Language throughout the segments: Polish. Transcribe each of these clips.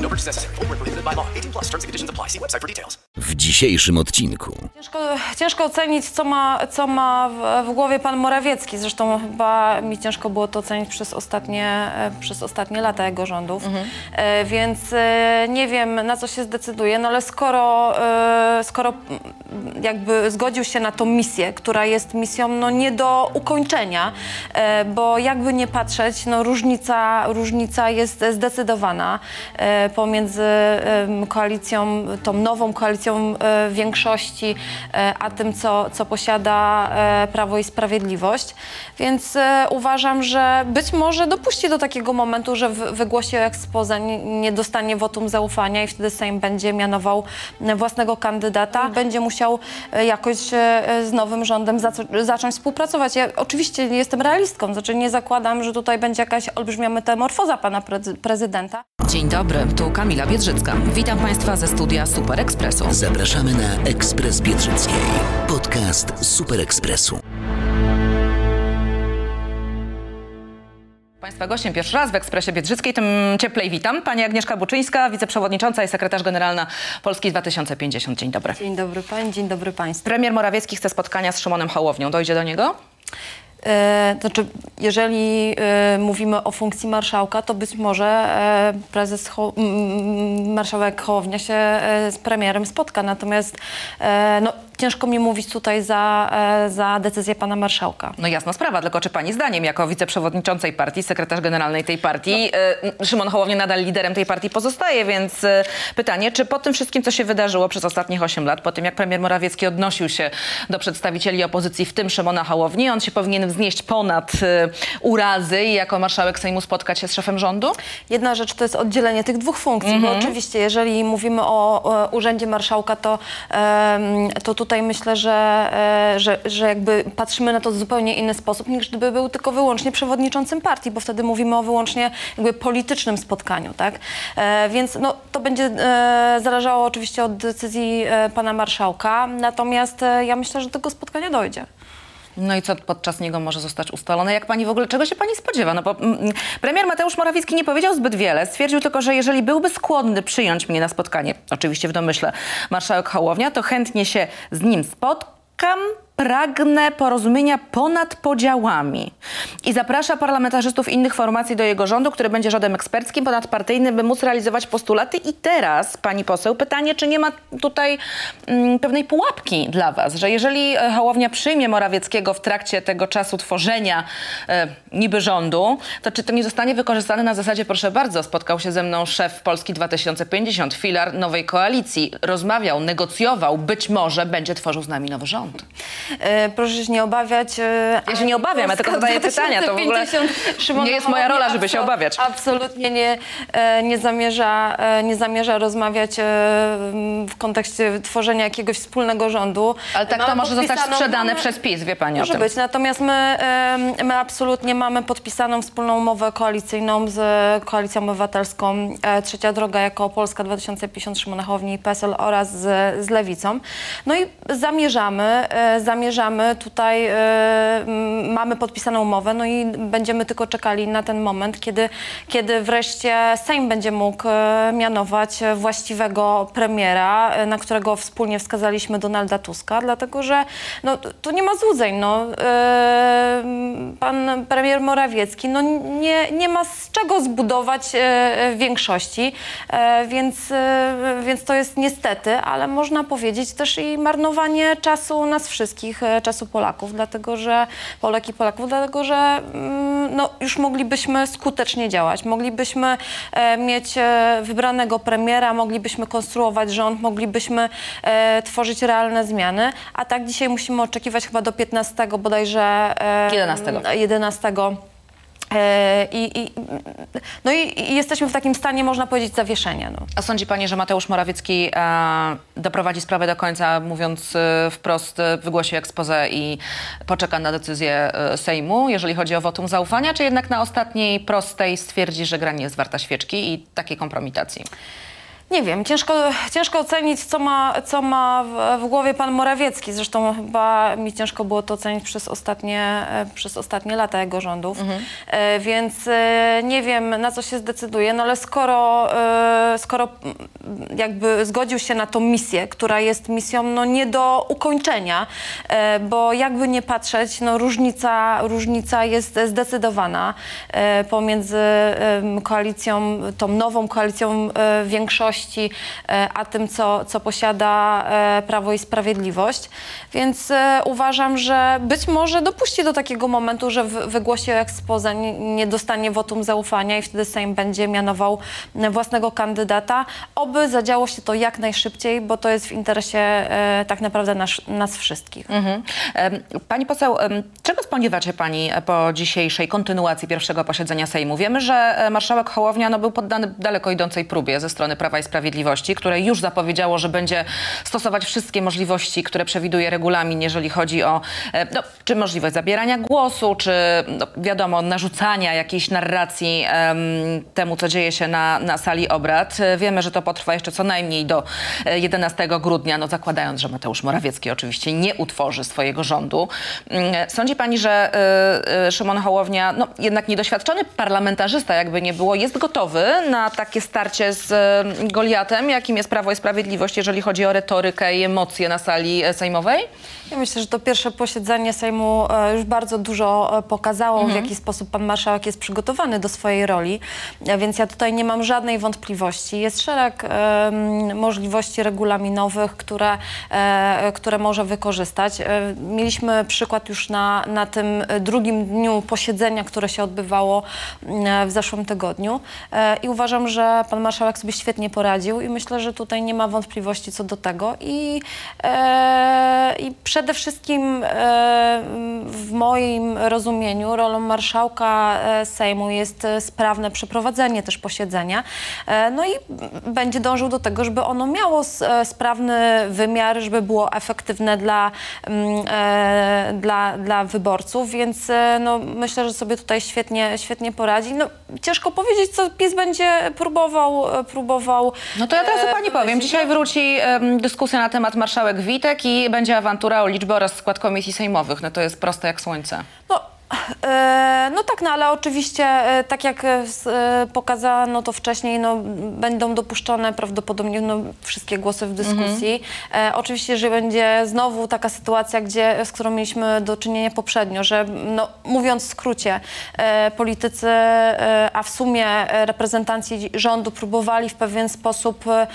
No purchase necessary. Void where prohibited by law. 18 plus terms and conditions apply. See website for details. W dzisiejszym odcinku Ciężko, ciężko ocenić, co ma, co ma w, w głowie pan Morawiecki. Zresztą chyba mi ciężko było to ocenić przez ostatnie, e, przez ostatnie lata jego rządów. E, więc e, nie wiem, na co się zdecyduje, no ale skoro, e, skoro mm, jakby zgodził się na tą misję, która jest misją no, nie do ukończenia, e, bo jakby nie patrzeć, no, różnica, różnica jest zdecydowana e, pomiędzy koalicją, tą nową koalicją e, większości, e, a tym, co, co posiada e, Prawo i Sprawiedliwość. Więc uważam, że być może dopuści do takiego momentu, że wygłosi ekspoze, nie, nie dostanie wotum zaufania i wtedy Sejm będzie mianował własnego kandydata. Będzie musiał jakoś z nowym rządem zac- zacząć współpracować. Ja oczywiście nie jestem realistką, znaczy nie zakładam, że tutaj będzie jakaś olbrzymia metamorfoza pana pre- prezydenta. Dzień dobry, tu Kamila Biedrzycka. Witam Państwa ze studia Super Expressu. zapraszamy na Ekspres Biedrzyckiej. Podcast Super Ekspresu. Państwa gościem pierwszy raz w Ekspresie Biedrzyckiej, tym cieplej witam. Pani Agnieszka Buczyńska, wiceprzewodnicząca i sekretarz generalna Polski 2050. Dzień dobry. Dzień dobry pani, dzień dobry państwu. Premier Morawiecki chce spotkania z Szymonem Hołownią. Dojdzie do niego? E, znaczy, jeżeli e, mówimy o funkcji marszałka, to być może e, prezes Ho- marszałek Hołownia się z premierem spotka. Natomiast no, ciężko mi mówić tutaj za, e, za decyzję pana marszałka. No jasna sprawa, tylko czy Pani zdaniem, jako wiceprzewodniczącej partii, sekretarz generalnej tej partii, e, Szymon Hołownia nadal liderem tej partii pozostaje, więc e, pytanie, czy po tym wszystkim, co się wydarzyło przez ostatnich 8 lat, po tym jak premier Morawiecki odnosił się do przedstawicieli opozycji, w tym Szymona Hołowni, on się powinien wznieść ponad urazy i jako marszałek Sejmu spotkać się z szefem rządu? Jedna rzecz to jest oddzielenie tych dwóch funkcji, bo oczywiście jeżeli mówimy o, o Urzędzie Marszałka, to, to tutaj myślę, że, e, że, że jakby patrzymy na to w zupełnie inny sposób, niż gdyby był tylko wyłącznie przewodniczącym partii, bo wtedy mówimy o wyłącznie jakby politycznym spotkaniu, tak? E, więc no, to będzie e, zależało oczywiście od decyzji pana marszałka, natomiast ja myślę, że do tego spotkania dojdzie. No i co podczas niego może zostać ustalone? Jak pani w ogóle, czego się pani spodziewa? No bo mm, premier Mateusz Morawiecki nie powiedział zbyt wiele. Stwierdził tylko, że jeżeli byłby skłonny przyjąć mnie na spotkanie, oczywiście w domyśle marszałek Hołownia, to chętnie się z nim spotkam. Pragnę porozumienia ponad podziałami i zaprasza parlamentarzystów innych formacji do jego rządu, który będzie rządem eksperckim, ponadpartyjnym, by móc realizować postulaty. I teraz, pani poseł, pytanie, czy nie ma tutaj mm, pewnej pułapki dla was, że jeżeli e, Hołownia przyjmie Morawieckiego w trakcie tego czasu tworzenia e, niby rządu, to czy to nie zostanie wykorzystane na zasadzie, proszę bardzo, spotkał się ze mną szef Polski 2050, filar nowej koalicji, rozmawiał, negocjował, być może będzie tworzył z nami nowy rząd. E, Proszę się nie obawiać. e, Ja się nie obawiam, ja tylko zadaję pytania, to w ogóle 2050 Szymona nie jest moja rola, żeby się obawiać. Absolutnie nie, e, nie, zamierza, nie zamierza rozmawiać w kontekście tworzenia jakiegoś wspólnego rządu. Ale tak to może zostać sprzedane mamy- przez PiS, wie pani Może o tym. być, natomiast my, my absolutnie mamy podpisaną wspólną umowę koalicyjną z Koalicją Obywatelską Trzecia Droga jako Polska 2050 Szymona Hołowni i PSL oraz z, z Lewicą. No i zamierzamy, e, zamierzamy tutaj, m, mamy podpisaną umowę, no i będziemy tylko czekali na ten moment, kiedy, kiedy wreszcie Sejm będzie mógł e, mianować e, właściwego premiera, na którego wspólnie wskazaliśmy Donalda Tuska, dlatego że no, tu nie ma złudzeń. No. E, Pan premier Morawiecki no, nie, nie ma z czego zbudować e, większości, więc, więc to jest niestety, ale można powiedzieć też i marnowanie czasu nas wszystkich, e, czasu Polaków, dlatego że Polek i Polaków, dlatego że mm, no, już moglibyśmy skutecznie działać, moglibyśmy e, mieć e, wybranego premiera, moglibyśmy konstruować rząd, moglibyśmy tworzyć realne zmiany, a tak dzisiaj musimy oczekiwać chyba do 15 bodajże e, 11. 11 E, I, i, no i jesteśmy w takim stanie, można powiedzieć, zawieszenia. No. A sądzi pani, że Mateusz Morawiecki e, doprowadzi sprawę do końca, mówiąc e, wprost, e, wygłosi ekspozę i poczeka na decyzję e, Sejmu, jeżeli chodzi o wotum zaufania, czy jednak na ostatniej prostej stwierdzi, że gra nie jest warta świeczki i takiej kompromitacji? Nie wiem, ciężko, ciężko ocenić, co ma, co ma w, w głowie pan Morawiecki. Zresztą chyba mi ciężko było to ocenić przez ostatnie, e, przez ostatnie lata jego rządów. E, więc e, nie wiem, na co się zdecyduje, no ale skoro, e, skoro mm, jakby zgodził się na tą misję, która jest misją no, nie do ukończenia, e, bo jakby nie patrzeć, no, różnica, różnica jest zdecydowana e, pomiędzy koalicją, tą nową koalicją większości, e, a tym, co, co posiada e, Prawo i Sprawiedliwość. Więc e, uważam, że być może dopuści do takiego momentu, że w, wygłosi ekspoze, nie, nie dostanie wotum zaufania i wtedy Sejm będzie mianował własnego kandydata. Oby zadziało się to jak najszybciej, bo to jest w interesie tak naprawdę nas, nas wszystkich. Mhm. Pani poseł, czego spodziewacie Pani po dzisiejszej kontynuacji pierwszego posiedzenia Sejmu? Wiemy, że marszałek Hołownia no, był poddany daleko idącej próbie ze strony Prawa i Sprawiedliwości, które już zapowiedziało, że będzie stosować wszystkie możliwości, które przewiduje regulamin, jeżeli chodzi o e, no, czy możliwość zabierania głosu, czy no, wiadomo, narzucania jakiejś narracji em, temu, co dzieje się na, na sali obrad. E, Wiemy, że to potrwa jeszcze co najmniej do e, 11 grudnia, no zakładając, że Mateusz Morawiecki oczywiście nie utworzy swojego rządu. Mm, Sądzi pani, że y, Szymon Hołownia, no jednak niedoświadczony parlamentarzysta, jakby nie było, jest gotowy na takie starcie z y, Goliatem, jakim jest Prawo i Sprawiedliwość, jeżeli chodzi o retorykę i emocje na sali e, sejmowej? Ja myślę, że to pierwsze posiedzenie Sejmu e, już bardzo dużo e, pokazało, w jaki sposób pan marszałek jest przygotowany do swojej roli, E, więc ja tutaj nie mam żadnej wątpliwości. Jest szereg em, możliwości regulaminowych, które, które może wykorzystać. Mieliśmy przykład już na, na tym drugim dniu posiedzenia, które się odbywało mm, w zeszłym tygodniu i uważam, że pan marszałek sobie świetnie poradził i myślę, że tutaj nie ma wątpliwości co do tego i, e, i przede wszystkim e, w moim rozumieniu rolą marszałka e, Sejmu jest e, sprawne przeprowadzenie też posiedzenia no i będzie dążył do tego, żeby ono miało sprawny wymiar, żeby było efektywne dla, mm, dla, dla wyborców, więc no, myślę, że sobie tutaj świetnie, świetnie poradzi. No, ciężko powiedzieć, co PiS będzie próbował, próbował No to ja e, pani powiem. Dzisiaj wróci dyskusja na temat marszałek Witek i będzie awantura o liczbę oraz skład komisji sejmowych. No to jest proste jak słońce. No, no tak, no ale oczywiście, e, tak jak e, e, pokazano to wcześniej, no, będą dopuszczone prawdopodobnie no, wszystkie głosy w dyskusji. E, oczywiście, że będzie znowu taka sytuacja, gdzie, z którą mieliśmy do czynienia poprzednio, że no, mówiąc w skrócie, e, politycy, e, a w sumie e, reprezentanci rządu próbowali w pewien sposób e,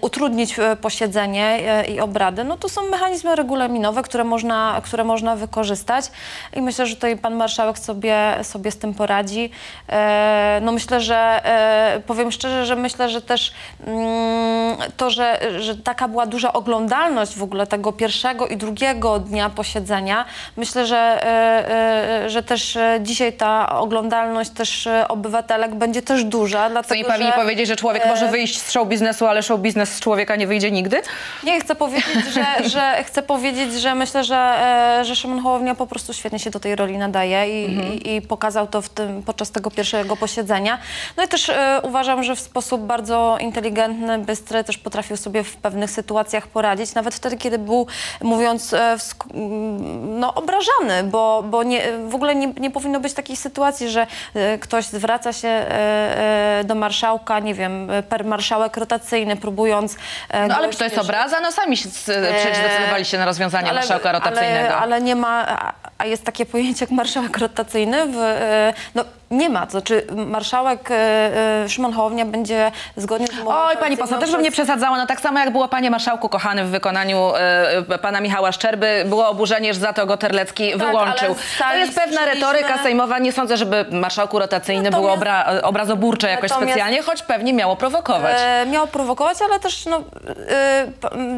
utrudnić e, posiedzenie e, i obrady, no to są mechanizmy regulaminowe, które można, które można wykorzystać. I myślę, że tutaj pan marszałek sobie, sobie z tym poradzi. E, no myślę, że e, powiem szczerze, że myślę, że też mm, to, że, że taka była duża oglądalność w ogóle tego pierwszego i drugiego dnia posiedzenia, myślę, że, e, że też dzisiaj ta oglądalność też obywatelek będzie też duża, Chce dlatego mi pani że, powiedzieć, że człowiek może wyjść z show biznesu, ale show biznes z człowieka nie wyjdzie nigdy? Nie, chcę powiedzieć, że, że, chcę powiedzieć, że myślę, że, że Szymon Hołownia po prostu świetnie się do tej roli nadaje i, i, i pokazał to w tym, podczas tego pierwszego posiedzenia. No i też e, uważam, że w sposób bardzo inteligentny, bystry też potrafił sobie w pewnych sytuacjach poradzić, nawet wtedy, kiedy był, mówiąc, e, no, obrażany, bo, bo nie, w ogóle nie, nie powinno być takiej sytuacji, że e, ktoś zwraca się e, do marszałka, nie wiem, per marszałek rotacyjny, próbując... No ale czy to jest obraza? No sami się przecież zdecydowaliście na rozwiązanie marszałka rotacyjnego. Ale, ale nie ma, a- a jest takie pojęcie jak marszałek rotacyjny? W, e, no nie ma, to znaczy marszałek e, Szymon Hołownia będzie zgodnie z umową Oj, pani poseł, też bym nie przesadzała. No tak samo jak było panie marszałku kochany w wykonaniu e, pana Michała Szczerby, było oburzenie, że za to go Terlecki wyłączył. ale z To jest pewna retoryka sejmowa. Nie sądzę, żeby marszałku rotacyjny Natomiast- było obra, obrazoburcze jakoś specjalnie, choć pewnie miało prowokować. E, miało prowokować, ale też no,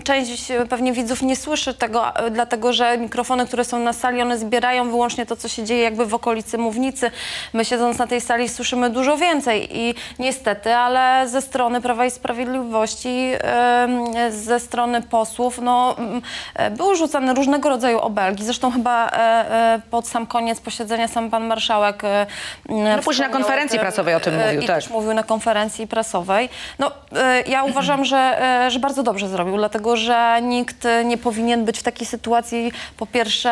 część pewnie widzów nie słyszy tego, dlatego że mikrofony, które są na sali, one zbierają wyłącznie to, co się dzieje jakby w okolicy mównicy. My się siedząc na tej sali słyszymy dużo więcej i niestety, ale ze strony Prawa i Sprawiedliwości, ze strony posłów, no, e, były rzucane różnego rodzaju obelgi. Zresztą chyba e, e, pod sam koniec posiedzenia sam pan marszałek No później na konferencji prasowej o tym mówił, i tak. też mówił na konferencji prasowej. No, ja uważam, że, że bardzo dobrze zrobił, dlatego że nikt nie powinien być w takiej sytuacji, po pierwsze,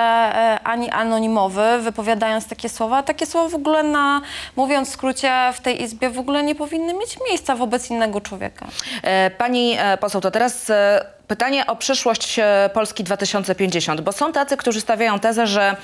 ani anonimowy, wypowiadając takie słowa. Takie słowa w ogóle, na, mówiąc w skrócie, w tej izbie w ogóle nie powinny mieć miejsca wobec innego człowieka. E, Pani e, poseł, to teraz e, pytanie o przyszłość Polski 2050, bo są tacy, którzy stawiają tezę, że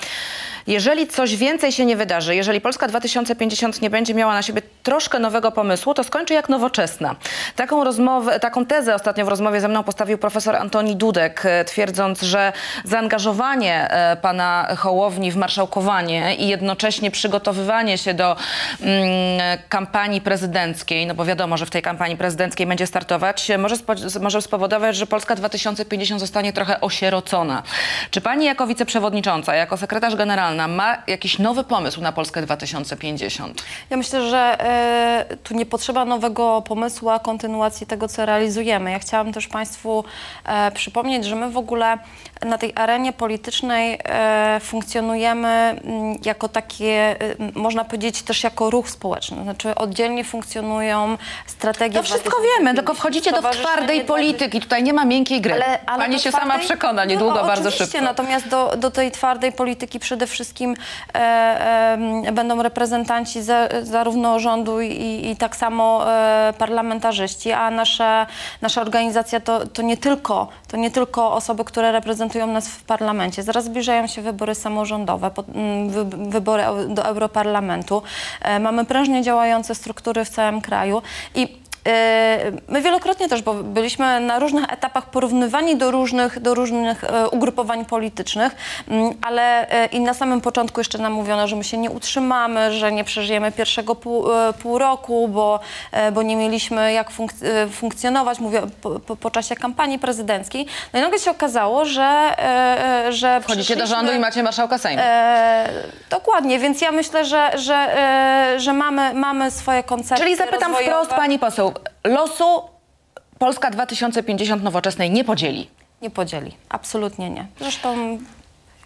jeżeli coś więcej się nie wydarzy, jeżeli Polska 2050 nie będzie miała na siebie troszkę nowego pomysłu, to skończy jak nowoczesna. Taką rozmowę, taką tezę ostatnio w rozmowie ze mną postawił profesor Antoni Dudek, e, twierdząc, że zaangażowanie e, pana Hołowni w marszałkowanie i jednocześnie przygotowywanie się do mm, kampanii prezydenckiej, no bo wiadomo, że w tej kampanii prezydenckiej będzie startować, może, spo, może spowodować, że Polska 2050 zostanie trochę osierocona. Czy pani jako wiceprzewodnicząca, jako sekretarz generalna ma jakiś nowy pomysł na Polskę 2050? Ja myślę, że e, tu nie potrzeba nowego pomysłu, a kontynuacji tego, co realizujemy. Ja chciałam też Państwu e, przypomnieć, że my w ogóle na tej arenie politycznej e, funkcjonujemy mm, jako takie, można powiedzieć, też jako ruch społeczny. Znaczy oddzielnie funkcjonują strategie. To wszystko 2050, wiemy, tylko wchodzicie do twardej polityki. Tutaj nie ma miękkiej gry. Pani do się sama twardej- przekona niedługo, no, bardzo oczywiście, szybko. Natomiast do, do tej twardej polityki przede wszystkim e, e, będą reprezentanci za, zarówno rządu i, i tak samo e, parlamentarzyści, a nasza, nasza organizacja to, to, nie tylko, to nie tylko osoby, które reprezentują nas w parlamencie. Zaraz zbliżają się wybory samorządowe, wybory do Europarlamentu. Mamy prężnie działające struktury w całym kraju i My wielokrotnie też, bo byliśmy na różnych etapach porównywani do różnych, do różnych e, ugrupowań politycznych, mm, ale e, i na samym początku jeszcze nam mówiono, że my się nie utrzymamy, że nie przeżyjemy pierwszego pół, e, pół roku, bo, e, bo nie mieliśmy jak funk- e, funkcjonować, mówię po, po, po czasie kampanii prezydenckiej. No i nagle się okazało, że, e, e, że Wchodzicie do rządu i macie marszałka Sejmu. E, dokładnie, więc ja myślę, że, że, e, że mamy, mamy swoje koncepcje Czyli zapytam rozwojowe. wprost pani poseł, losu Polska 2050 nowoczesnej nie podzieli. Nie podzieli, absolutnie nie. Zresztą,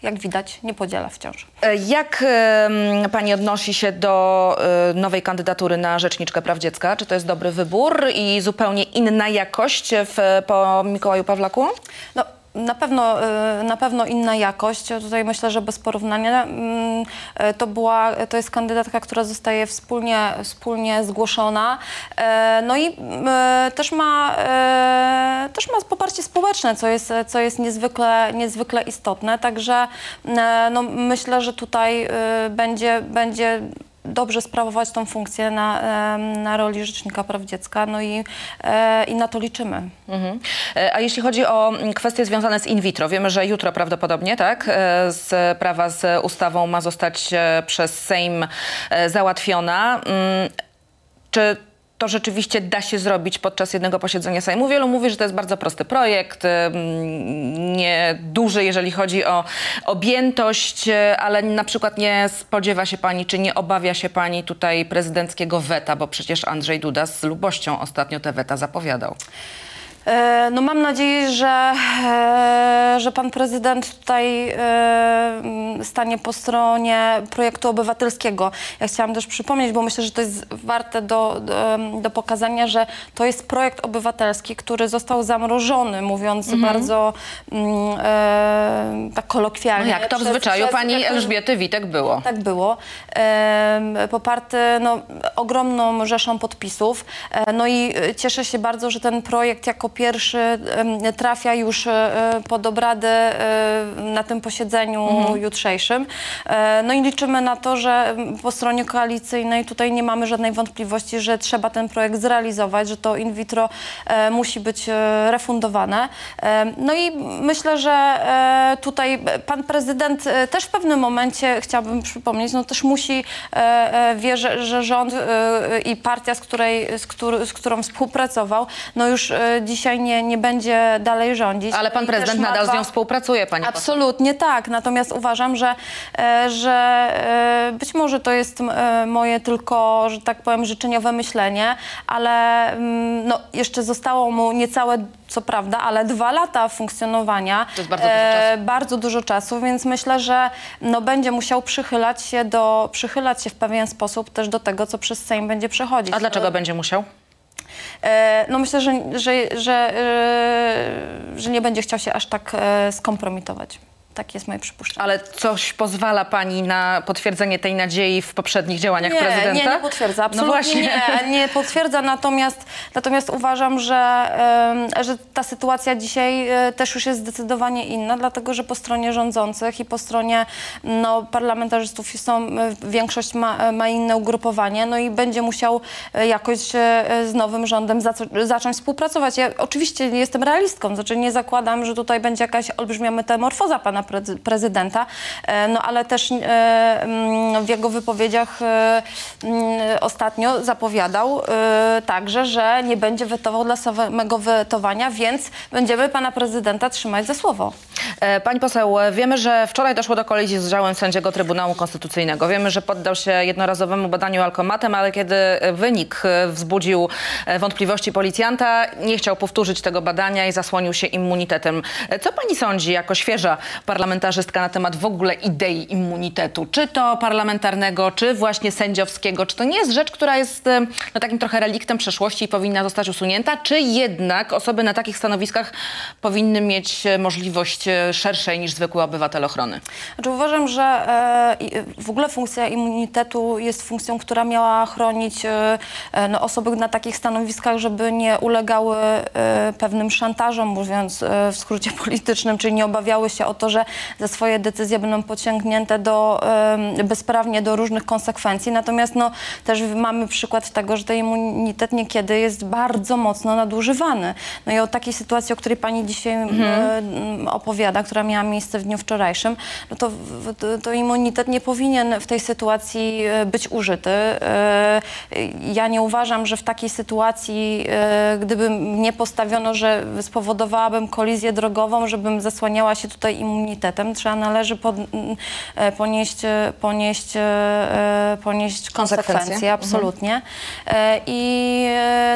jak widać, nie podziela wciąż. E, Jak em, pani odnosi się do e, nowej kandydatury na Rzeczniczkę Praw Dziecka? Czy to jest dobry wybór i zupełnie inna jakość w, po Mikołaju Pawlaku? No, na pewno, y, na pewno inna jakość. Tutaj myślę, że bez porównania. Mm, y, To, była, to jest kandydatka, która zostaje wspólnie, wspólnie zgłoszona. E, No i y, też ma, też ma poparcie społeczne, co jest, co jest niezwykle, niezwykle istotne. Także no, myślę, że tutaj będzie, będzie dobrze sprawować tą funkcję na, na roli Rzecznika Praw Dziecka. No i, e, i na to liczymy. Mhm. E, A jeśli chodzi o mm, kwestie związane z in vitro, wiemy, że jutro prawdopodobnie, tak, e, z prawa z ustawą ma zostać przez Sejm załatwiona. Mm, Czy to rzeczywiście da się zrobić podczas jednego posiedzenia Sejmu? Wielu mówi, że to jest bardzo prosty projekt, nie duży, jeżeli chodzi o objętość, e, ale na przykład nie spodziewa się pani, czy nie obawia się pani tutaj prezydenckiego weta, bo przecież Andrzej Duda z lubością ostatnio te weta zapowiadał. E, No mam nadzieję, że, e, że pan prezydent tutaj e, stanie po stronie projektu obywatelskiego. Ja chciałam też przypomnieć, bo myślę, że to jest warte do, do, pokazania, że to jest projekt obywatelski, który został zamrożony, mówiąc bardzo mm, tak No kolokwialnie. jak to w przez- zwyczaju przez pani Elżbiety Witek było? tak było. Poparty no, ogromną rzeszą podpisów. No i cieszę się bardzo, że ten projekt jako pierwszy trafia już e, pod obrady e, na tym posiedzeniu jutrzejszym. E, no i liczymy na to, że po stronie koalicyjnej tutaj nie mamy żadnej wątpliwości, że trzeba ten projekt zrealizować, że to in vitro musi być refundowane. No i myślę, że tutaj pan prezydent też w pewnym momencie, chciałabym przypomnieć, no też musi, e, e, wie, że, rząd i partia, z, której, z, któr, z którą współpracował, no już dzisiaj dzisiaj nie, nie będzie dalej rządzić. Ale pan I prezydent nadal z dwa- nią współpracuje, pani poseł. Absolutnie tak. Natomiast uważam, że, e, że e, być może to jest e, moje tylko, że tak powiem, życzeniowe myślenie, ale no, jeszcze zostało mu niecałe, co prawda, ale dwa lata funkcjonowania. To jest bardzo dużo czasu. bardzo dużo czasu, więc myślę, że no, będzie musiał przychylać się do, przychylać się w pewien sposób też do tego, co przez Sejm będzie przechodzić. A dlaczego będzie musiał? E, No myślę, że, że, że, e, że nie będzie chciał się aż tak e, skompromitować. Takie jest moje przypuszczenie. Ale coś pozwala pani na potwierdzenie tej nadziei w poprzednich działaniach nie, prezydenta? Nie, nie potwierdza. Absolutnie no właśnie. nie, nie potwierdza. Natomiast, natomiast uważam, że, że ta sytuacja dzisiaj e, też już jest zdecydowanie inna, dlatego że po stronie rządzących i po stronie no, parlamentarzystów są, e, większość ma, ma inne ugrupowanie, no i będzie musiał e, jakoś e, z nowym rządem zac- zacząć współpracować. Ja oczywiście nie jestem realistką, znaczy nie zakładam, że tutaj będzie jakaś olbrzymia metamorfoza pana prezydenta, e, no ale też e, mm, w jego wypowiedziach e, mm, ostatnio zapowiadał także, że nie będzie wetował dla samego wetowania, więc będziemy pana prezydenta trzymać za słowo. Pani poseł, wiemy, że wczoraj doszło do kolizji z działem sędziego Trybunału Konstytucyjnego. Wiemy, że poddał się jednorazowemu badaniu alkomatem, ale kiedy wynik wzbudził wątpliwości policjanta, nie chciał powtórzyć tego badania i zasłonił się immunitetem. Co pani sądzi jako świeża parlamentarzystka na temat w ogóle idei immunitetu? Czy to parlamentarnego, czy właśnie sędziowskiego? Czy to nie jest rzecz, która jest e, no, takim trochę reliktem przeszłości i powinna zostać usunięta? Czy jednak osoby na takich stanowiskach powinny mieć e, możliwość e, szerszej niż zwykły obywatel ochrony? Znaczy uważam, że e, i- w ogóle funkcja immunitetu jest funkcją, która miała chronić e, e, no, osoby na takich stanowiskach, żeby nie ulegały e, pewnym szantażom, mówiąc e, w skrócie politycznym, czyli nie obawiały się o to, że za swoje decyzje będą pociągnięte do, bezprawnie do różnych konsekwencji. Natomiast no, też mamy przykład tego, że ten immunitet niekiedy jest bardzo mocno nadużywany. No i o takiej sytuacji, o której pani dzisiaj e, m, opowiada, która miała miejsce w dniu wczorajszym, no to, to immunitet nie powinien w tej sytuacji e, być użyty. E, Ja nie uważam, że w takiej sytuacji, e, gdyby mnie postawiono, że spowodowałabym kolizję drogową, żebym zasłaniała się tutaj immunitetem, trzeba należy pod, e, ponieść, e, ponieść, e, ponieść Konsekwencje. konsekwencje, absolutnie. E, I,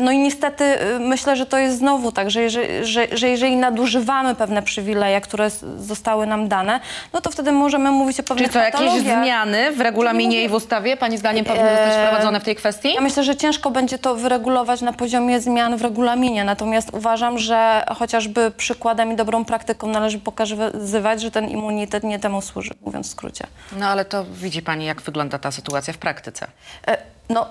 no i niestety myślę, że to jest znowu tak, że jeżeli, że, że jeżeli nadużywamy pewne przywileje, które zostały nam dane, no to wtedy możemy mówić o pewnych co, jakieś patologiach. zmiany w regulaminie i w ustawie pani zdaniem powinny zostać wprowadzone w tej kwestii? Ja myślę, że ciężko będzie to wyregulować na poziomie zmian w regulaminie, natomiast uważam, że chociażby przykładem i dobrą praktyką należy pokazywać, że ten immunitet nie temu służy, mówiąc w skrócie. No ale to widzi pani, jak wygląda ta sytuacja w praktyce. E, No,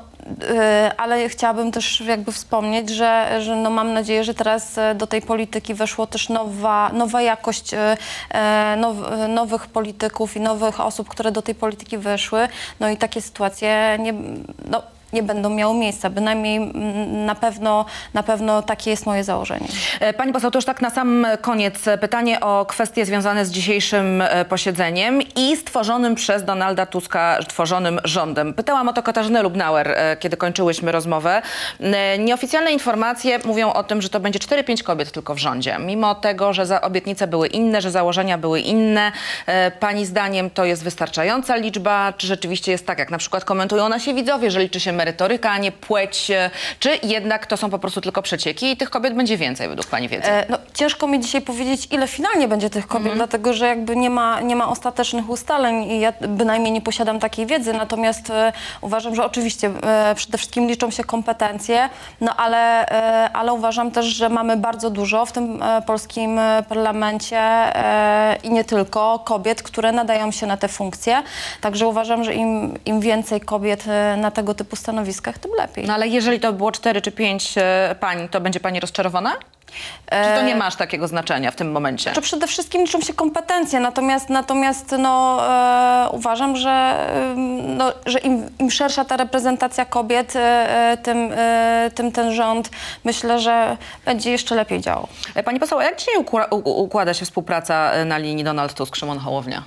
e, ale chciałabym też jakby wspomnieć, że, że no mam nadzieję, że teraz e, do tej polityki weszło też nowa, nowa jakość now, nowych polityków i nowych osób, które do tej polityki weszły. No i takie sytuacje nie, no, nie będą miały miejsca. Bynajmniej mm, na pewno, na pewno takie jest moje założenie. E, Pani poseł, to już tak na sam koniec pytanie o kwestie związane z dzisiejszym e, posiedzeniem i stworzonym przez Donalda Tuska tworzonym rządem. Pytałam o to Katarzynę Lubnauer, e, kiedy kończyłyśmy rozmowę. Nieoficjalne informacje mówią o tym, że to będzie 4-5 kobiet tylko w rządzie. Mimo tego, że obietnice były inne, że założenia były inne. Pani zdaniem to jest wystarczająca liczba? Czy rzeczywiście jest tak, jak na przykład komentują nasi widzowie, że liczy się merytoryka, a nie płeć? e, Czy jednak to są po prostu tylko przecieki i tych kobiet będzie więcej według Pani wiedzy? E, No, ciężko mi dzisiaj powiedzieć, ile finalnie będzie tych kobiet, dlatego że jakby nie ma, nie ma ostatecznych ustaleń i ja bynajmniej nie posiadam takiej wiedzy. Natomiast e, uważam, że oczywiście e, przede wszystkim liczą się kompetencje, no ale, e, ale uważam też, że mamy bardzo dużo w tym e, polskim parlamencie i nie tylko kobiet, które nadają się na te funkcje. Także uważam, że im, im więcej kobiet na tego typu stanowiskach, tym lepiej. No ale jeżeli to było 4 czy 5 e, pań, to będzie pani rozczarowana? Czy to nie ma aż takiego znaczenia w tym momencie? To przede wszystkim liczą się kompetencje, natomiast, natomiast no, e, uważam, że, ym, no, że im, im szersza ta reprezentacja kobiet, e, e, tym, e, tym ten rząd myślę, że będzie jeszcze lepiej działał. E, Pani poseł, a jak dzisiaj ukła- u- układa się współpraca e, na linii Donald Tusk-Szymon Hołownia?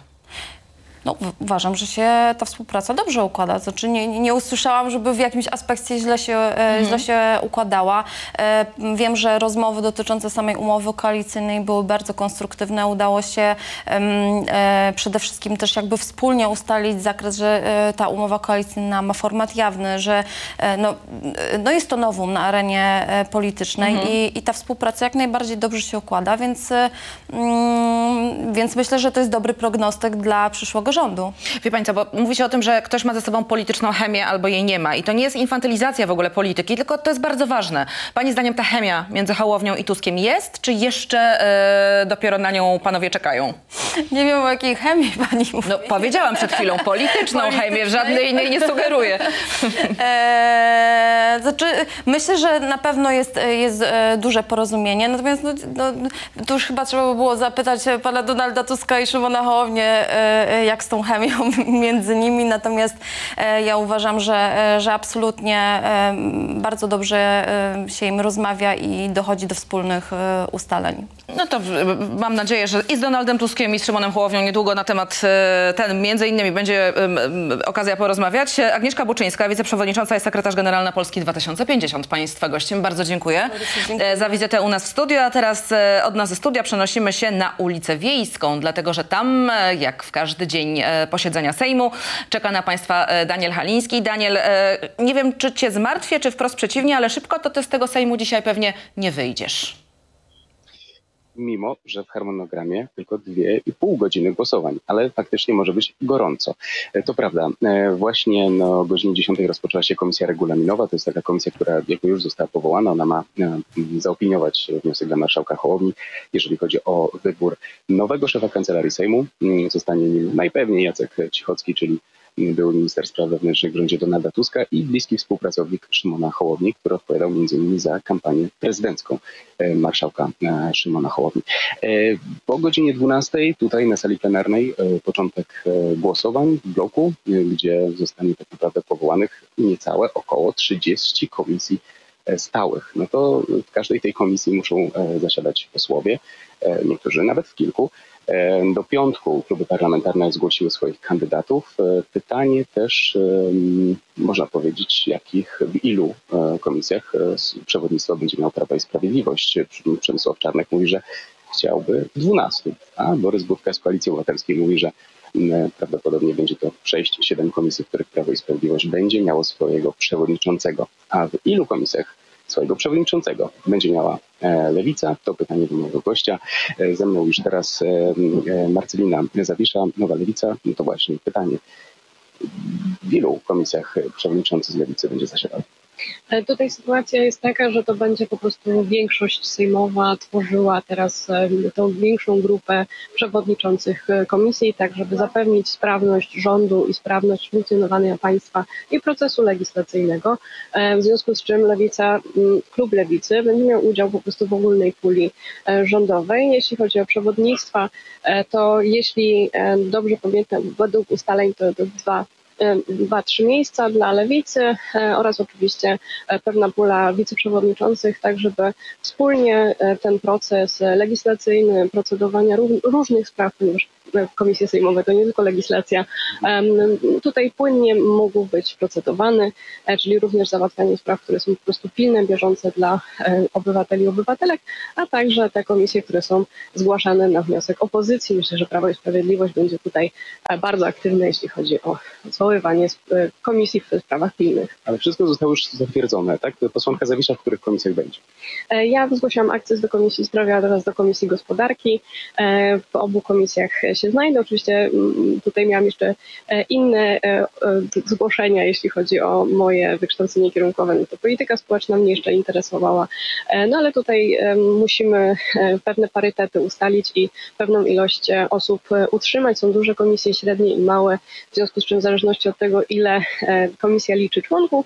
No, uważam, że się ta współpraca dobrze układa. Znaczy nie, nie usłyszałam, żeby w jakimś aspekcie źle się, e, źle się układała. E, wiem, że rozmowy dotyczące samej umowy koalicyjnej były bardzo konstruktywne. Udało się e, przede wszystkim też jakby wspólnie ustalić zakres, że ta umowa koalicyjna ma format jawny, że no, no jest to nowum na arenie politycznej i, i ta współpraca jak najbardziej dobrze się układa, więc, mm, więc myślę, że to jest dobry prognostyk dla przyszłego rządu. Wie pani co, bo mówi się o tym, że ktoś ma ze sobą polityczną chemię albo jej nie ma. I to nie jest infantylizacja w ogóle polityki, tylko to jest bardzo ważne. Pani zdaniem ta chemia między Hołownią i Tuskiem jest, czy jeszcze e, dopiero na nią panowie czekają? Nie wiem, o jakiej chemii pani mówi. No powiedziałam przed chwilą, polityczną chemię, żadnej innej nie sugeruję. Eee, znaczy, myślę, że na pewno jest, jest e, duże porozumienie, natomiast no, no, to już chyba trzeba by było zapytać pana Donalda Tuska i Szymona Hołownię, e, e, jak z tą chemią między nimi, natomiast e, ja uważam, że, e, że absolutnie e, bardzo dobrze się im rozmawia i dochodzi do wspólnych ustaleń. No to mam nadzieję, że i z Donaldem Tuskiem i z Szymonem Hołownią niedługo na temat ten między innymi będzie okazja porozmawiać. Agnieszka Buczyńska, wiceprzewodnicząca i sekretarz generalna Polski 2050. Państwa gościem. Bardzo dziękuję e, za wizytę u nas w studiu. A teraz od nas ze studia przenosimy się na ulicę Wiejską, dlatego że tam, jak w każdy dzień e, posiedzenia Sejmu, czeka na Państwa e, Daniel Haliński. Daniel, e, nie wiem, czy Cię zmartwię, czy wprost przeciwnie, ale szybko to Ty z tego Sejmu dzisiaj pewnie nie wyjdziesz. Mimo że w harmonogramie tylko dwie i pół godziny głosowań, ale faktycznie może być gorąco. E, To prawda, e, właśnie no, o godzinie 10 rozpoczęła się komisja regulaminowa, to jest taka komisja, która jakby już została powołana, ona ma e, zaopiniować wniosek dla marszałka Hołowni, jeżeli chodzi o wybór nowego szefa kancelarii Sejmu. Mm, Zostanie nim najpewniej Jacek Cichocki, czyli były minister spraw wewnętrznych w rządzie Donalda Tuska i bliski współpracownik Szymona Hołowni, który odpowiadał m.in. za kampanię prezydencką e, marszałka e, Szymona Hołowni. E, Po godzinie 12 tutaj na sali plenarnej początek głosowań w bloku, gdzie zostanie tak naprawdę powołanych niecałe około 30 komisji stałych. No to w każdej tej komisji muszą zasiadać posłowie, niektórzy nawet w kilku. E, Do piątku kluby parlamentarne zgłosiły swoich kandydatów. E, Pytanie też, em, można powiedzieć, jakich, w ilu e, komisjach e, przewodnictwo będzie miał Prawo i Sprawiedliwość. Przemysław Czarnek mówi, że chciałby w 12, a Borys Budka z Koalicji Obywatelskiej mówi, że prawdopodobnie będzie to 6-7 komisji, w których Prawo i Sprawiedliwość będzie miało swojego przewodniczącego. A w ilu komisjach swojego przewodniczącego będzie miała e, Lewica? To pytanie do mojego gościa. E, Ze mną już teraz e, Marcelina Zawisza, Nowa Lewica. No to właśnie pytanie. W ilu komisjach przewodniczący z Lewicy będzie zasiadał? Tutaj sytuacja jest taka, że to będzie po prostu większość sejmowa tworzyła teraz em, tą większą grupę przewodniczących e, komisji, tak żeby zapewnić sprawność rządu i sprawność funkcjonowania państwa i procesu legislacyjnego. E, W związku z czym Lewica, m, klub Lewicy będzie miał udział po prostu w ogólnej puli e, rządowej. Jeśli chodzi o przewodnictwa, e, to jeśli e, dobrze pamiętam, według ustaleń to, to dwa e, dwa, trzy miejsca dla lewicy e, oraz oczywiście e, pewna pula wiceprzewodniczących, tak żeby wspólnie ten proces legislacyjny, procedowania ró- różnych spraw, ponieważ komisje sejmowe to nie tylko legislacja, tutaj płynnie mógł być procedowany, e, czyli również załatwianie spraw, które są po prostu pilne, bieżące dla e, obywateli i obywatelek, a także te komisje, które są zgłaszane na wniosek opozycji. Myślę, że Prawo i Sprawiedliwość będzie tutaj e, bardzo aktywne, jeśli chodzi o zwoływanie komisji w sprawach pilnych. Ale wszystko zostało już zatwierdzone, tak? Posłanka Zawisza w których komisjach będzie? Ja zgłosiłam akces do Komisji Zdrowia oraz do Komisji Gospodarki. W obu komisjach się znajdę. Oczywiście mm, tutaj miałam jeszcze e, inne e, e, zgłoszenia, jeśli chodzi o moje wykształcenie kierunkowe. No to polityka społeczna mnie jeszcze interesowała. No ale tutaj musimy pewne parytety ustalić i pewną ilość osób utrzymać. Są duże komisje, średnie i małe, w związku z czym w zależności od tego, ile komisja liczy członków,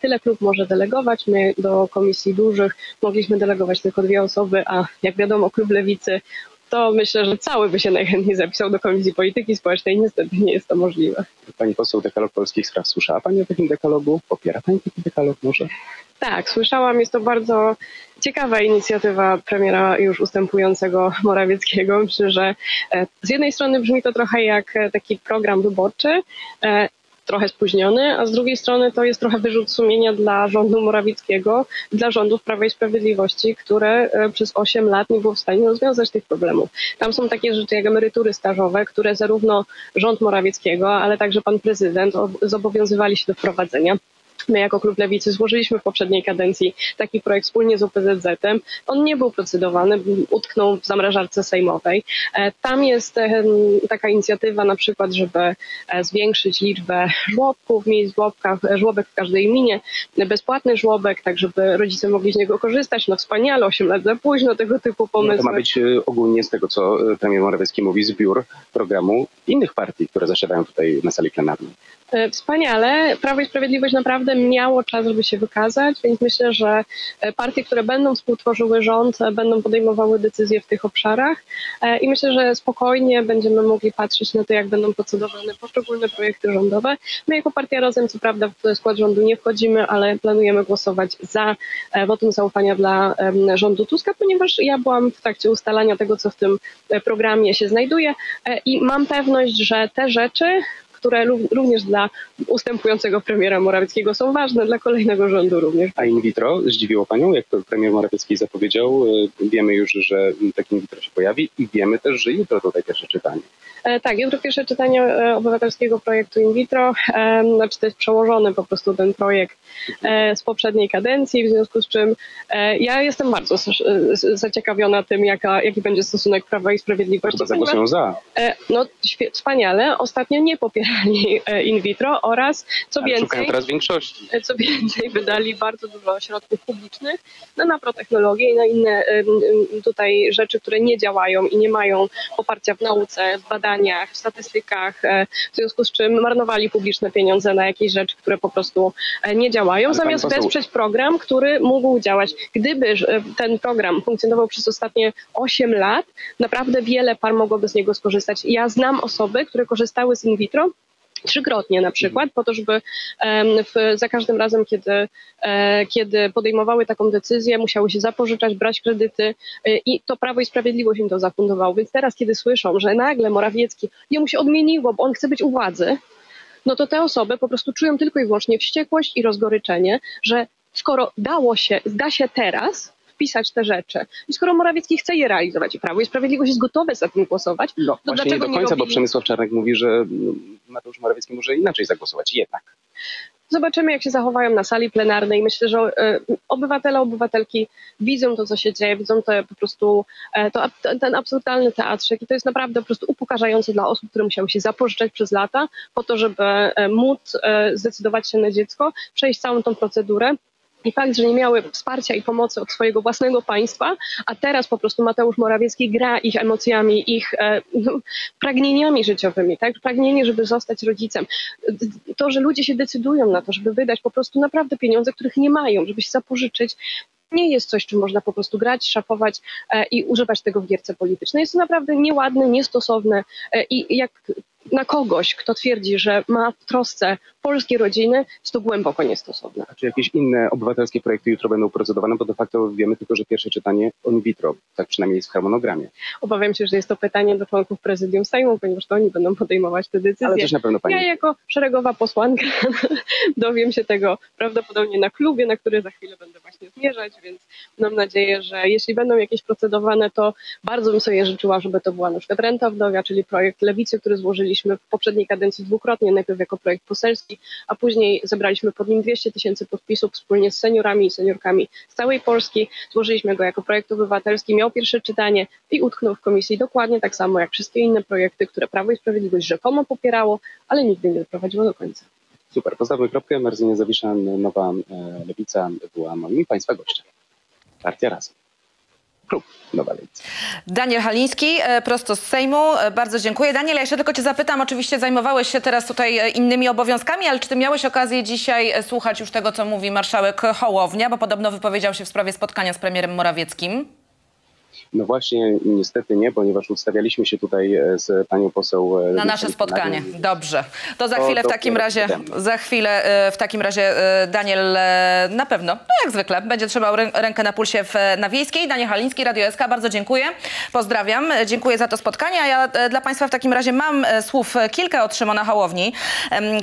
tyle klub może delegować. My do komisji dużych mogliśmy delegować tylko dwie osoby, a jak wiadomo, klub lewicy to myślę, że cały by się najchętniej zapisał do Komisji Polityki Społecznej. Niestety nie jest to możliwe. Pani poseł, dekalog polskich spraw. Słyszała Pani o takim dekalogu? Popiera Pani taki dekalog może? Tak, słyszałam. Jest to bardzo ciekawa inicjatywa premiera już ustępującego Morawieckiego. Myślę, że e, z jednej strony brzmi to trochę jak e, taki program wyborczy, e, trochę spóźniony, a z drugiej strony to jest trochę wyrzut sumienia dla rządu Morawieckiego, dla rządów Prawa i Sprawiedliwości, które przez 8 lat nie było w stanie rozwiązać tych problemów. Tam są takie rzeczy jak emerytury stażowe, które zarówno rząd Morawieckiego, ale także pan prezydent zobowiązywali się do wprowadzenia. My jako klub Lewicy złożyliśmy w poprzedniej kadencji taki projekt wspólnie z OPZZ-em. On nie był procedowany, utknął w zamrażarce sejmowej. E, tam jest e, taka inicjatywa na przykład, żeby e, zwiększyć liczbę żłobków, miejsc żłobkach, żłobek w każdej gminie, bezpłatny żłobek, tak żeby rodzice mogli z niego korzystać. No wspaniale, 8 lat za późno tego typu pomysły. No to ma być ogólnie z tego, co premier Morawiecki mówi, zbiór programu innych partii, które zasiadają tutaj na sali plenarnej. E, wspaniale. Prawo i Sprawiedliwość naprawdę miało czas, żeby się wykazać, więc myślę, że e, partie, które będą współtworzyły rząd, e, będą podejmowały decyzje w tych obszarach i myślę, że spokojnie będziemy mogli patrzeć na to, jak będą procedowane poszczególne projekty rządowe. My jako Partia Razem, co prawda w skład rządu nie wchodzimy, ale planujemy głosować za wotum zaufania dla rządu Tuska, ponieważ ja byłam w trakcie ustalania tego, co w tym programie się znajduje i mam pewność, że te rzeczy, które również dla ustępującego premiera Morawieckiego są ważne, dla kolejnego rządu również. A in vitro zdziwiło Panią, jak premier Morawiecki zapowiedział? E, wiemy już, że taki in vitro się pojawi i wiemy też, że jutro tutaj pierwsze czytanie. E, tak, jutro pierwsze czytanie e, obywatelskiego projektu in vitro. Znaczy to jest przełożony po prostu ten projekt z poprzedniej kadencji, w związku z czym ja jestem bardzo zaciekawiona tym, jaka, jaki będzie stosunek Prawa i Sprawiedliwości. Chyba zagłosują za. No wspaniale. Ostatnio nie popieram E, in vitro oraz co Ale więcej, teraz większości. E, co więcej wydali bardzo dużo środków publicznych na naprotechnologię i na inne tutaj rzeczy, które nie działają i nie mają poparcia w nauce, w badaniach, w statystykach, e, w związku z czym marnowali publiczne pieniądze na jakieś rzeczy, które po prostu nie działają, Ale zamiast poseł... wesprzeć program, który mógł działać. Gdyby ten program funkcjonował przez ostatnie 8 lat, naprawdę wiele par mogłoby z niego skorzystać. Ja znam osoby, które korzystały z in vitro trzykrotnie na przykład, po to, żeby w, za każdym razem, kiedy, e, kiedy podejmowały taką decyzję, musiały się zapożyczać, brać kredyty e, i to Prawo i Sprawiedliwość im to zafundowało. Więc teraz, kiedy słyszą, że nagle Morawiecki jemu się odmieniło, bo on chce być u władzy, no to te osoby po prostu czują tylko i wyłącznie wściekłość i rozgoryczenie, że skoro dało się, da się teraz, wpisać te rzeczy. I skoro Morawiecki chce je realizować i Prawo i Sprawiedliwość jest gotowe za tym głosować, no, to właśnie dlaczego nie do końca, nie bo Przemysław Czarnek mówi, że Mateusz Morawiecki może inaczej zagłosować jednak. Zobaczymy, jak się zachowają na sali plenarnej. Myślę, że e, obywatele, obywatelki widzą to, co się dzieje, widzą to po prostu e, to, ten absurdalny teatrzyk i to jest naprawdę po prostu upokarzające dla osób, które musiały się zapożyczać przez lata po to, żeby e, móc zdecydować się na dziecko, przejść całą tą procedurę i fakt, że nie miały wsparcia i pomocy od swojego własnego państwa, a teraz po prostu Mateusz Morawiecki gra ich emocjami, ich e, no, pragnieniami życiowymi, tak? Pragnienie, żeby zostać rodzicem. To, że ludzie się decydują na to, żeby wydać po prostu naprawdę pieniądze, których nie mają, żeby się zapożyczyć, nie jest coś, czym można po prostu grać, szafować e, i używać tego w gierce politycznej. Jest to naprawdę nieładne, niestosowne e, i jak na kogoś, kto twierdzi, że ma w trosce polskie rodziny, jest to głęboko niestosowne. A czy jakieś inne obywatelskie projekty jutro będą procedowane, bo de facto wiemy tylko, że pierwsze czytanie on vitro, tak przynajmniej jest w harmonogramie. Obawiam się, że jest to pytanie do członków prezydium Sejmu, ponieważ to oni będą podejmować te decyzje. Ale też na pewno pani. Ja jako szeregowa posłanka dowiem się tego prawdopodobnie na klubie, na który za chwilę będę właśnie zmierzać, więc mam nadzieję, że jeśli będą jakieś procedowane, to bardzo bym sobie życzyła, żeby to była na przykład renta wdowia, czyli projekt Lewicy, który złożyliśmy w poprzedniej kadencji dwukrotnie, najpierw jako projekt poselski, a później zebraliśmy pod nim 200 tysięcy podpisów wspólnie z seniorami i seniorkami z całej Polski. Złożyliśmy go jako projekt obywatelski, miał pierwsze czytanie i utknął w komisji dokładnie tak samo jak wszystkie inne projekty, które Prawo i Sprawiedliwość rzekomo popierało, ale nigdy nie doprowadziło do końca. Super, postawmy kropkę. Marzynie Zawisza, Nowa e, Lewica była moim Państwa gościem. Partia Razem klub. Daniel Haliński, e, prosto z Sejmu. E, bardzo dziękuję. Daniel, ja jeszcze tylko cię zapytam, oczywiście zajmowałeś się teraz tutaj e, innymi obowiązkami, ale czy ty miałeś okazję dzisiaj słuchać już tego, co mówi marszałek Hołownia, bo podobno wypowiedział się w sprawie spotkania z premierem Morawieckim? No właśnie, niestety nie, ponieważ ustawialiśmy się tutaj e, z panią poseł... Na nasze spotkanie. Dobrze. To za chwilę w dopiero takim razie, za chwilę e, w takim razie e, Daniel e, na pewno, no jak zwykle, będzie trzymał rę- rękę na pulsie w, na Wiejskiej. Daniel Haliński, Radio SK, bardzo dziękuję. Pozdrawiam, E, dziękuję za to spotkanie, a ja e, dla Państwa w takim razie mam e, słów e, kilka od Szymona Hołowni,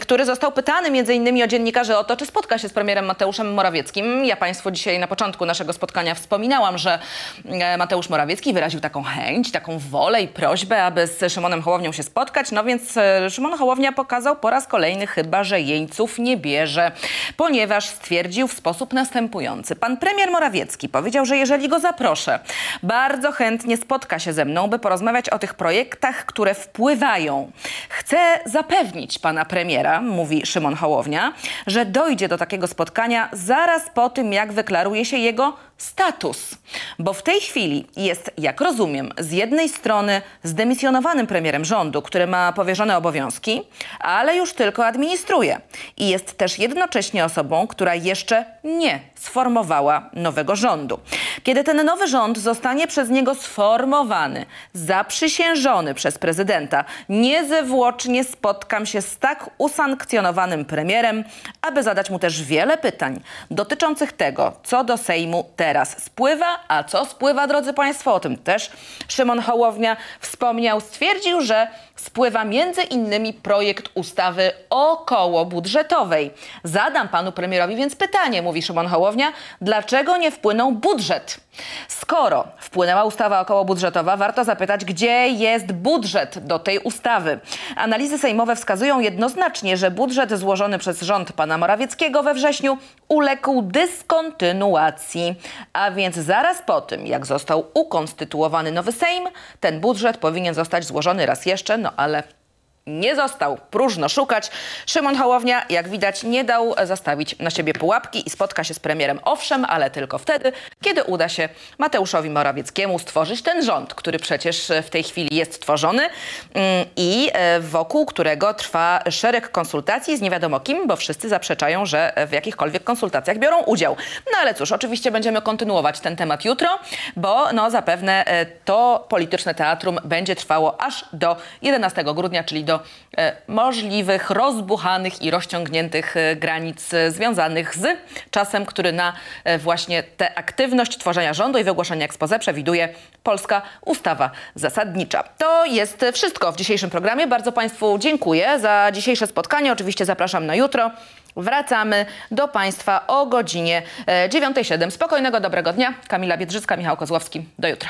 który został pytany między innymi o dziennikarzy o to, czy spotka się z premierem Mateuszem Morawieckim. Ja Państwu dzisiaj na początku naszego spotkania wspominałam, że e, Mateusz Morawiecki wyraził taką chęć, taką wolę i prośbę, aby z Szymonem Hołownią się spotkać. No więc e, Szymon Hołownia pokazał po raz kolejny chyba, że jeńców nie bierze, ponieważ stwierdził w sposób następujący. Pan premier Morawiecki powiedział, że jeżeli go zaproszę, bardzo chętnie spotka się ze mną, by porozmawiać o tych projektach, które wpływają. Chcę zapewnić pana premiera, mówi Szymon Hołownia, że dojdzie do takiego spotkania zaraz po tym, jak wyklaruje się jego status. Bo w tej chwili jest, jak rozumiem, z jednej strony zdemisjonowanym premierem rządu, który ma powierzone obowiązki, ale już tylko administruje. I jest też jednocześnie osobą, która jeszcze nie sformowała nowego rządu. Kiedy ten nowy rząd zostanie przez niego sformowany, zaprzysiężony przez prezydenta, niezwłocznie spotkam się z tak usankcjonowanym premierem, aby zadać mu też wiele pytań dotyczących tego, co do Sejmu spływa, a co spływa, drodzy Państwo, o tym też Szymon Hołownia wspomniał, stwierdził, że spływa między innymi projekt ustawy okołobudżetowej. Zadam panu premierowi więc pytanie, mówi Szymon Hołownia, dlaczego nie wpłynął budżet? Skoro wpłynęła ustawa okołobudżetowa, warto zapytać, gdzie jest budżet do tej ustawy. Analizy sejmowe wskazują jednoznacznie, że budżet złożony przez rząd pana Morawieckiego we wrześniu uległ dyskontynuacji. A więc zaraz po tym, jak został ukonstytuowany nowy Sejm, ten budżet powinien zostać złożony raz jeszcze, no ale nie został. Próżno szukać. Szymon Hołownia, jak widać, nie dał zastawić na siebie pułapki i spotka się z premierem. Owszem, ale tylko wtedy, kiedy uda się Mateuszowi Morawieckiemu stworzyć ten rząd, który przecież w tej chwili jest tworzony mm, i e, wokół którego trwa szereg konsultacji z nie wiadomo kim, bo wszyscy zaprzeczają, że w jakichkolwiek konsultacjach biorą udział. No ale cóż, oczywiście będziemy kontynuować ten temat jutro, bo no zapewne e, to polityczne teatrum będzie trwało aż do 11 grudnia, czyli do e, możliwych rozbuchanych i rozciągniętych e, granic e, związanych z czasem, który na właśnie tę aktywność tworzenia rządu i wygłoszenia expose przewiduje polska ustawa zasadnicza. To jest wszystko w dzisiejszym programie. Bardzo Państwu dziękuję za dzisiejsze spotkanie. Oczywiście zapraszam na jutro. Wracamy do Państwa o godzinie e, 9.07. Spokojnego, dobrego dnia. Kamila Biedrzycka, Michał Kozłowski. Do jutra.